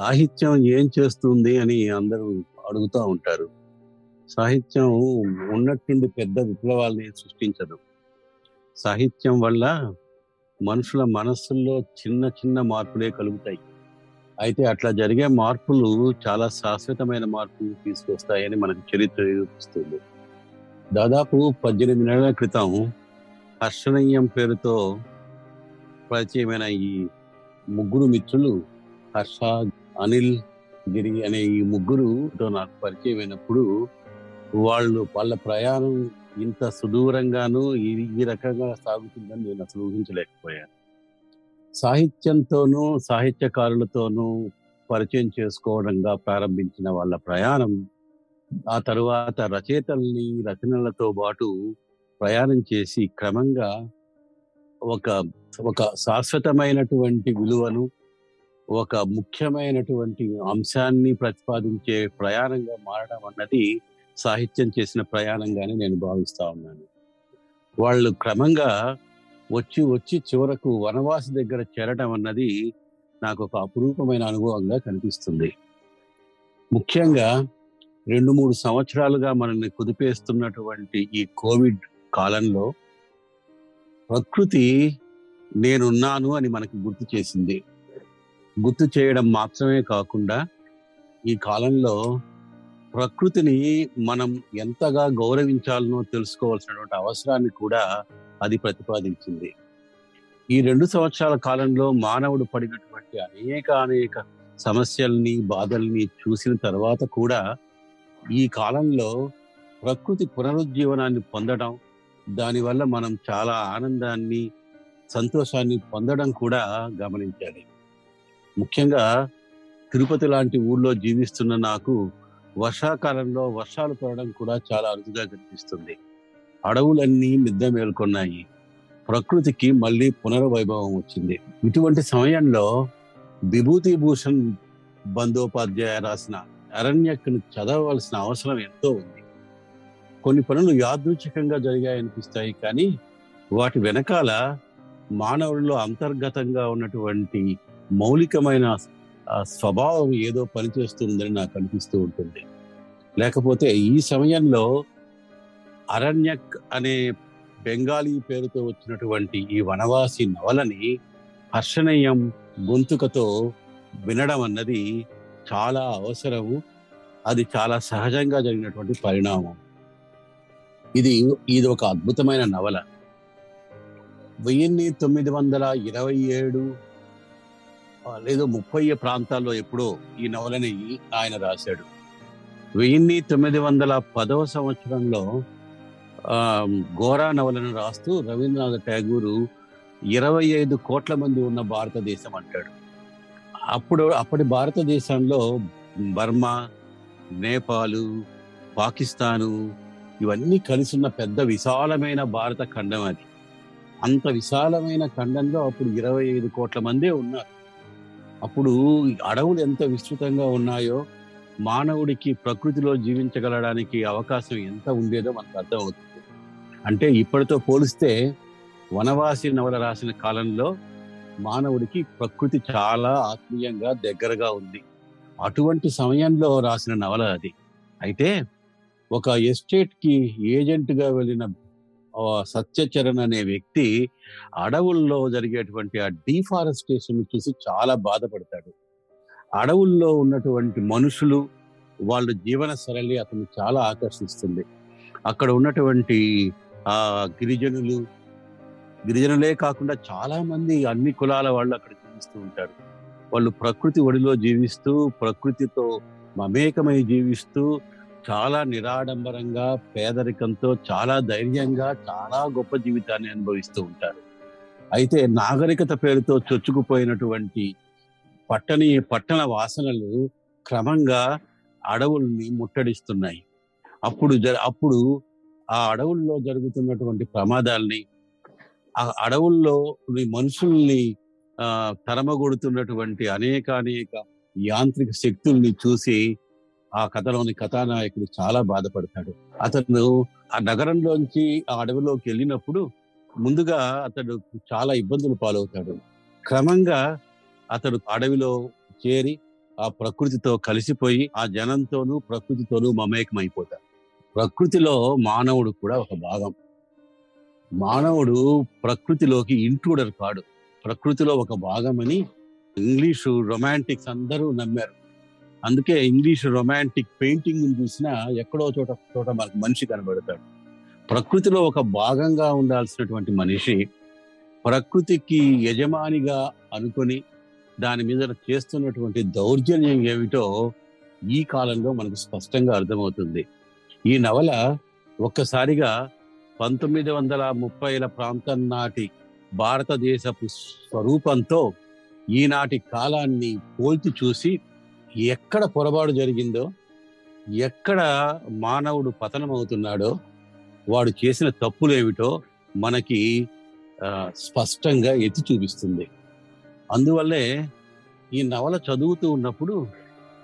సాహిత్యం ఏం చేస్తుంది అని అందరూ అడుగుతూ ఉంటారు. సాహిత్యం ఉన్నట్టుండి పెద్ద విప్లవాల్ని సృష్టించదు. సాహిత్యం వల్ల మనుషుల మనస్సుల్లో చిన్న చిన్న మార్పులే కలుగుతాయి. అయితే అట్లా జరిగే మార్పులు చాలా శాశ్వతమైన మార్పులు తీసుకొస్తాయని మనకు చరిత్ర నిరూపిస్తుంది. దాదాపు పద్దెనిమిది నెలల క్రితం హర్షణీయం పేరుతో పరిచయమైన ఈ ముగ్గురు మిత్రులు హర్ష అనిల్ గిరి అనే ఈ ముగ్గురుతో నాకు పరిచయం అయినప్పుడు వాళ్ళు వాళ్ళ ప్రయాణం ఇంత సుదూరంగాను ఈ ఈ రకంగా సాగుతుందని నేను అసలు ఊహించలేకపోయాను. సాహిత్యంతోనూ సాహిత్యకారులతోనూ పరిచయం చేసుకోవడంగా ప్రారంభించిన వాళ్ళ ప్రయాణం ఆ తరువాత రచయితల్ని రచనలతో పాటు ప్రయాణం చేసి క్రమంగా ఒక ఒక శాశ్వతమైనటువంటి విలువను ఒక ముఖ్యమైనటువంటి అంశాన్ని ప్రతిపాదించే ప్రయాణంగా మారడం అన్నది సాహిత్యం చేసిన ప్రయాణంగానే నేను భావిస్తా ఉన్నాను. వాళ్ళు క్రమంగా వచ్చి వచ్చి చివరకు వనవాసి దగ్గర చేరడం అన్నది నాకు ఒక అపురూపమైన అనుభవంగా కనిపిస్తుంది. ముఖ్యంగా రెండు మూడు సంవత్సరాలుగా మనల్ని కుదిపేస్తున్నటువంటి ఈ కోవిడ్ కాలంలో ప్రకృతి నేనున్నాను అని మనకు గుర్తు చేసింది. గుర్తు చేయడం మాత్రమే కాకుండా ఈ కాలంలో ప్రకృతిని మనం ఎంతగా గౌరవించాలనో తెలుసుకోవాల్సినటువంటి అవసరాన్ని కూడా అది ప్రతిపాదించింది. ఈ రెండు సంవత్సరాల కాలంలో మానవుడు పడినటువంటి అనేక అనేక సమస్యల్ని బాధల్ని చూసిన తర్వాత కూడా ఈ కాలంలో ప్రకృతి పునరుజ్జీవనాన్ని పొందడం దానివల్ల మనం చాలా ఆనందాన్ని సంతోషాన్ని పొందడం కూడా గమనించాలి. ముఖ్యంగా తిరుపతి లాంటి ఊళ్ళో జీవిస్తున్న నాకు వర్షాకాలంలో వర్షాలు పడడం కూడా చాలా అరుదుగా కనిపిస్తుంది. అడవులన్నీ మిద్ద మేల్కొన్నాయి. ప్రకృతికి మళ్ళీ పునర్వైభవం వచ్చింది. ఇటువంటి సమయంలో విభూతి భూషణ్ బందోపాధ్యాయ రాసిన అరణ్యక్ను చదవవలసిన అవసరం ఎంతో ఉంది. కొన్ని పనులు యాదృచ్ఛికంగా జరిగాయనిపిస్తాయి కానీ వాటి వెనకాల మానవుల్లో అంతర్గతంగా ఉన్నటువంటి మౌలికమైన స్వభావం ఏదో పనిచేస్తుందని నాకు అనిపిస్తూ ఉంటుంది. లేకపోతే ఈ సమయంలో అరణ్యక్ అనే బెంగాలీ పేరుతో వచ్చినటువంటి ఈ వనవాసి నవలని హర్షణీయం గొంతుకతో వినడం అన్నది చాలా అవసరము. అది చాలా సహజంగా జరిగినటువంటి పరిణామం. ఇది ఇది ఒక అద్భుతమైన నవల. వెయ్యిన్ని తొమ్మిది వందల ఇరవై ఏడు లేదో ముప్పై ప్రాంతాల్లో ఎప్పుడో ఈ నవలని ఆయన రాశాడు. వెయ్యిన్ని తొమ్మిది వందల పదవ సంవత్సరంలో ఆ, గోరా నవలను రాస్తూ రవీంద్రనాథ్ ఠాగూరు ఇరవై ఐదు కోట్ల మంది ఉన్న భారతదేశం అంటాడు. అప్పుడు అప్పటి భారతదేశంలో బర్మా నేపాలు పాకిస్తాను ఇవన్నీ కలిసి ఉన్న పెద్ద విశాలమైన భారత ఖండం అది. అంత విశాలమైన ఖండంలో అప్పుడు ఇరవై ఐదు కోట్ల మందే ఉన్నారు. అప్పుడు అడవులు ఎంత విస్తృతంగా ఉన్నాయో మానవుడికి ప్రకృతిలో జీవించగలడానికి అవకాశం ఎంత ఉండేదో మనకు అర్థమవుతుంది. అంటే ఇప్పటితో పోలిస్తే వనవాసి నవల రాసిన కాలంలో మానవుడికి ప్రకృతి చాలా ఆత్మీయంగా దగ్గరగా ఉంది. అటువంటి సమయంలో రాసిన నవల అది. అయితే ఒక ఎస్టేట్కి వెళ్ళిన సత్యచరణ్ అనే వ్యక్తి అడవుల్లో జరిగేటువంటి ఆ డీఫారెస్టేషన్ చూసి చాలా బాధపడతాడు. అడవుల్లో ఉన్నటువంటి మనుషులు వాళ్ళ జీవన శైలి అతను చాలా ఆకర్షిస్తుంది. అక్కడ ఉన్నటువంటి ఆ గిరిజనులు గిరిజనులే కాకుండా చాలా మంది అన్ని కులాల వాళ్ళు అక్కడ జీవిస్తూ ఉంటారు. వాళ్ళు ప్రకృతి ఒడిలో జీవిస్తూ ప్రకృతితో మమేకమై జీవిస్తూ చాలా నిరాడంబరంగా పేదరికంతో చాలా ధైర్యంగా చాలా గొప్ప జీవితాన్ని అనుభవిస్తూ ఉంటారు. అయితే నాగరికత పేరుతో చొచ్చుకుపోయినటువంటి పట్టణి పట్టణ వాసనలు క్రమంగా అడవుల్ని ముట్టడిస్తున్నాయి. అప్పుడు జ అప్పుడు ఆ అడవుల్లో జరుగుతున్నటువంటి ప్రమాదాల్ని ఆ అడవుల్లో మనుషుల్ని తరమగొడుతున్నటువంటి అనేక అనేక యాంత్రిక శక్తుల్ని చూసి ఆ కథలోని కథానాయకుడు చాలా బాధపడతాడు. అతను ఆ నగరంలోంచి ఆ అడవిలోకి వెళ్ళినప్పుడు ముందుగా అతడు చాలా ఇబ్బందులు పాలవుతాడు. క్రమంగా అతడు అడవిలో చేరి ఆ ప్రకృతితో కలిసిపోయి ఆ జనంతోనూ ప్రకృతితోనూ మమేకం అయిపోతాడు ప్రకృతిలో మానవుడు కూడా ఒక భాగం. మానవుడు ప్రకృతిలోకి ఇంట్రూడర్ కాడు. ప్రకృతిలో ఒక భాగమని ఇంగ్లీషు రొమాంటిక్స్ అందరూ నమ్మారు. అందుకే ఇంగ్లీష్ రొమాంటిక్ పెయింటింగ్ చూసినా ఎక్కడో చోట చోట మనకు మనిషి కనబడతాడు. ప్రకృతిలో ఒక భాగంగా ఉండాల్సినటువంటి మనిషి ప్రకృతికి యజమానిగా అనుకొని దాని మీద చేస్తున్నటువంటి దౌర్జన్యం ఏమిటో ఈ కాలంలో మనకు స్పష్టంగా అర్థమవుతుంది. ఈ నవల ఒక్కసారిగా పంతొమ్మిది వందల ముప్పైల ప్రాంతం నాటి భారతదేశపు స్వరూపంతో ఈనాటి కాలాన్ని పోల్చి చూసి ఎక్కడ పొరపాటు జరిగిందో ఎక్కడ మానవుడు పతనమవుతున్నాడో వాడు చేసిన తప్పులేమిటో మనకి స్పష్టంగా ఎత్తి చూపిస్తుంది. అందువల్లే ఈ నవల చదువుతూ ఉన్నప్పుడు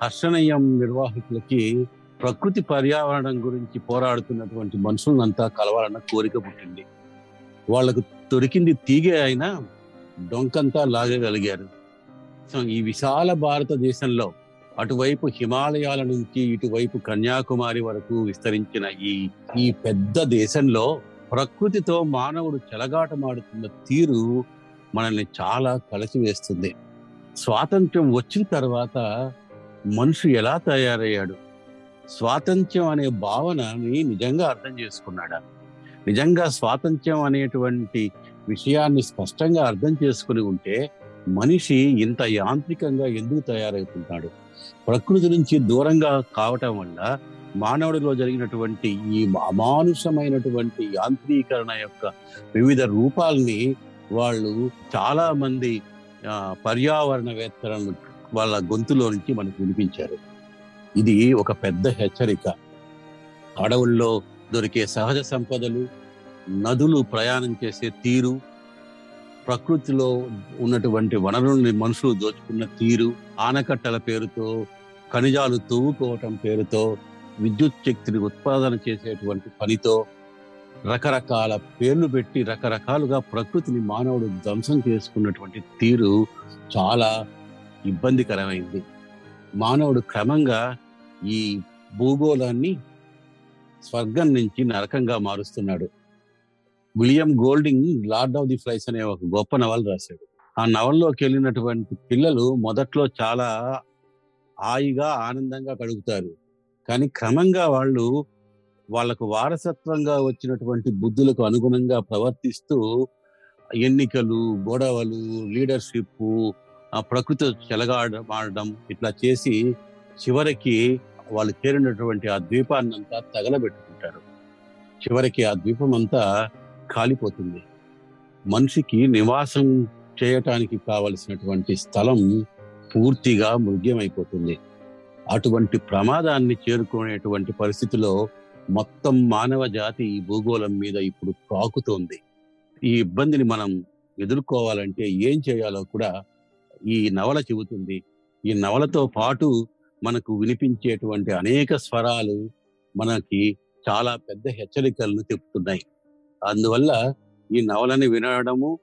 హర్షణీయం నిర్వాహకులకి ప్రకృతి పర్యావరణం గురించి పోరాడుతున్నటువంటి మనుషులంతా కలవాలన్న కోరిక పుట్టింది. వాళ్ళకు దొరికింది తీగే అయినా డొంకంతా లాగగలిగారు. సో ఈ విశాల భారతదేశంలో అటువైపు హిమాలయాల నుంచి ఇటువైపు కన్యాకుమారి వరకు విస్తరించిన ఈ ఈ పెద్ద దేశంలో ప్రకృతితో మానవుడు చెలగాటమాడుతున్న తీరు మనల్ని చాలా కలిసివేస్తుంది స్వాతంత్ర్యం వచ్చిన తర్వాత మనిషి ఎలా తయారయ్యాడు? స్వాతంత్ర్యం అనే భావనని నిజంగా అర్థం చేసుకున్నాడా? నిజంగా స్వాతంత్ర్యం అనేటువంటి విషయాన్ని స్పష్టంగా అర్థం చేసుకుని ఉంటే మనిషి ఇంత యాంత్రికంగా ఎందుకు తయారవుతున్నాడు ప్రకృతి నుంచి దూరంగా కావటం వల్ల మానవుడిలో జరిగినటువంటి ఈ అమానుషమైనటువంటి యాంత్రీకరణ యొక్క వివిధ రూపాల్ని వాళ్ళు చాలా మంది పర్యావరణవేత్తలను వాళ్ళ గొంతులో నుంచి మనకు వినిపించారు. ఇది ఒక పెద్ద హెచ్చరిక. అడవుల్లో దొరికే సహజ సంపదలు నదులు ప్రయాణం చేసే తీరు ప్రకృతిలో ఉన్నటువంటి వనరుల్ని మనుషులు దోచుకున్న తీరు ఆనకట్టల పేరుతో ఖనిజాలు తవ్వుకోవటం పేరుతో విద్యుత్ శక్తిని ఉత్పాదన చేసేటువంటి పనితో రకరకాల పేర్లు పెట్టి రకరకాలుగా ప్రకృతిని మానవుడు ధ్వంసం చేసుకున్నటువంటి తీరు చాలా ఇబ్బందికరమైంది. మానవుడు క్రమంగా ఈ భూగోళాన్ని స్వర్గం నుంచి నరకంగా మారుస్తున్నాడు. William Golding Lord of the Flies అనే ఒక గొప్ప నవల రాశాడు. ఆ నవల్లోకి వెళ్ళినటువంటి పిల్లలు మొదట్లో చాలా హాయిగా ఆనందంగా కడుగుతారు కానీ క్రమంగా వాళ్ళు వాళ్ళకు వారసత్వంగా వచ్చినటువంటి బుద్ధులకు అనుగుణంగా ప్రవర్తిస్తూ ఎన్నికలు గొడవలు లీడర్షిప్ ఆ ప్రకృతి చెలగాడమాడడం ఇట్లా చేసి చివరికి వాళ్ళు చేరినటువంటి ఆ ద్వీపాన్నంతా తగలబెట్టుకుంటారు. చివరికి ఆ ద్వీపం అంతా కాలిపోతుంది. మనిషికి నివాసం చేయటానికి కావలసినటువంటి స్థలం పూర్తిగా మృగ్యమైపోతుంది. అటువంటి ప్రమాదాన్ని చేరుకునేటువంటి పరిస్థితిలో మొత్తం మానవ జాతి ఈ భూగోళం మీద ఇప్పుడు కాకుతోంది. ఈ ఇబ్బందిని మనం ఎదుర్కోవాలంటే ఏం చేయాలో కూడా ఈ నవల చెబుతుంది. ఈ నవలతో పాటు మనకు వినిపించేటువంటి అనేక స్వరాలు మనకి చాలా పెద్ద హెచ్చరికలను చెప్తున్నాయి అందువల్ల ఈ నవలని వినడము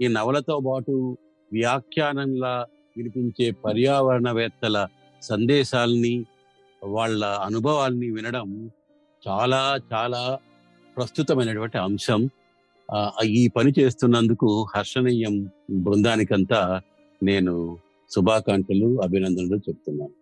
ఈ నవలతో పాటు వ్యాఖ్యానంలా వినిపించే పర్యావరణవేత్తల సందేశాలని వాళ్ళ అనుభవాల్ని వినడం చాలా చాలా ప్రస్తుతమైనటువంటి అంశం. ఈ పని చేస్తున్నందుకు హర్షణీయం బృందానికంతా నేను శుభాకాంక్షలు అభినందనలు చెప్తున్నాను.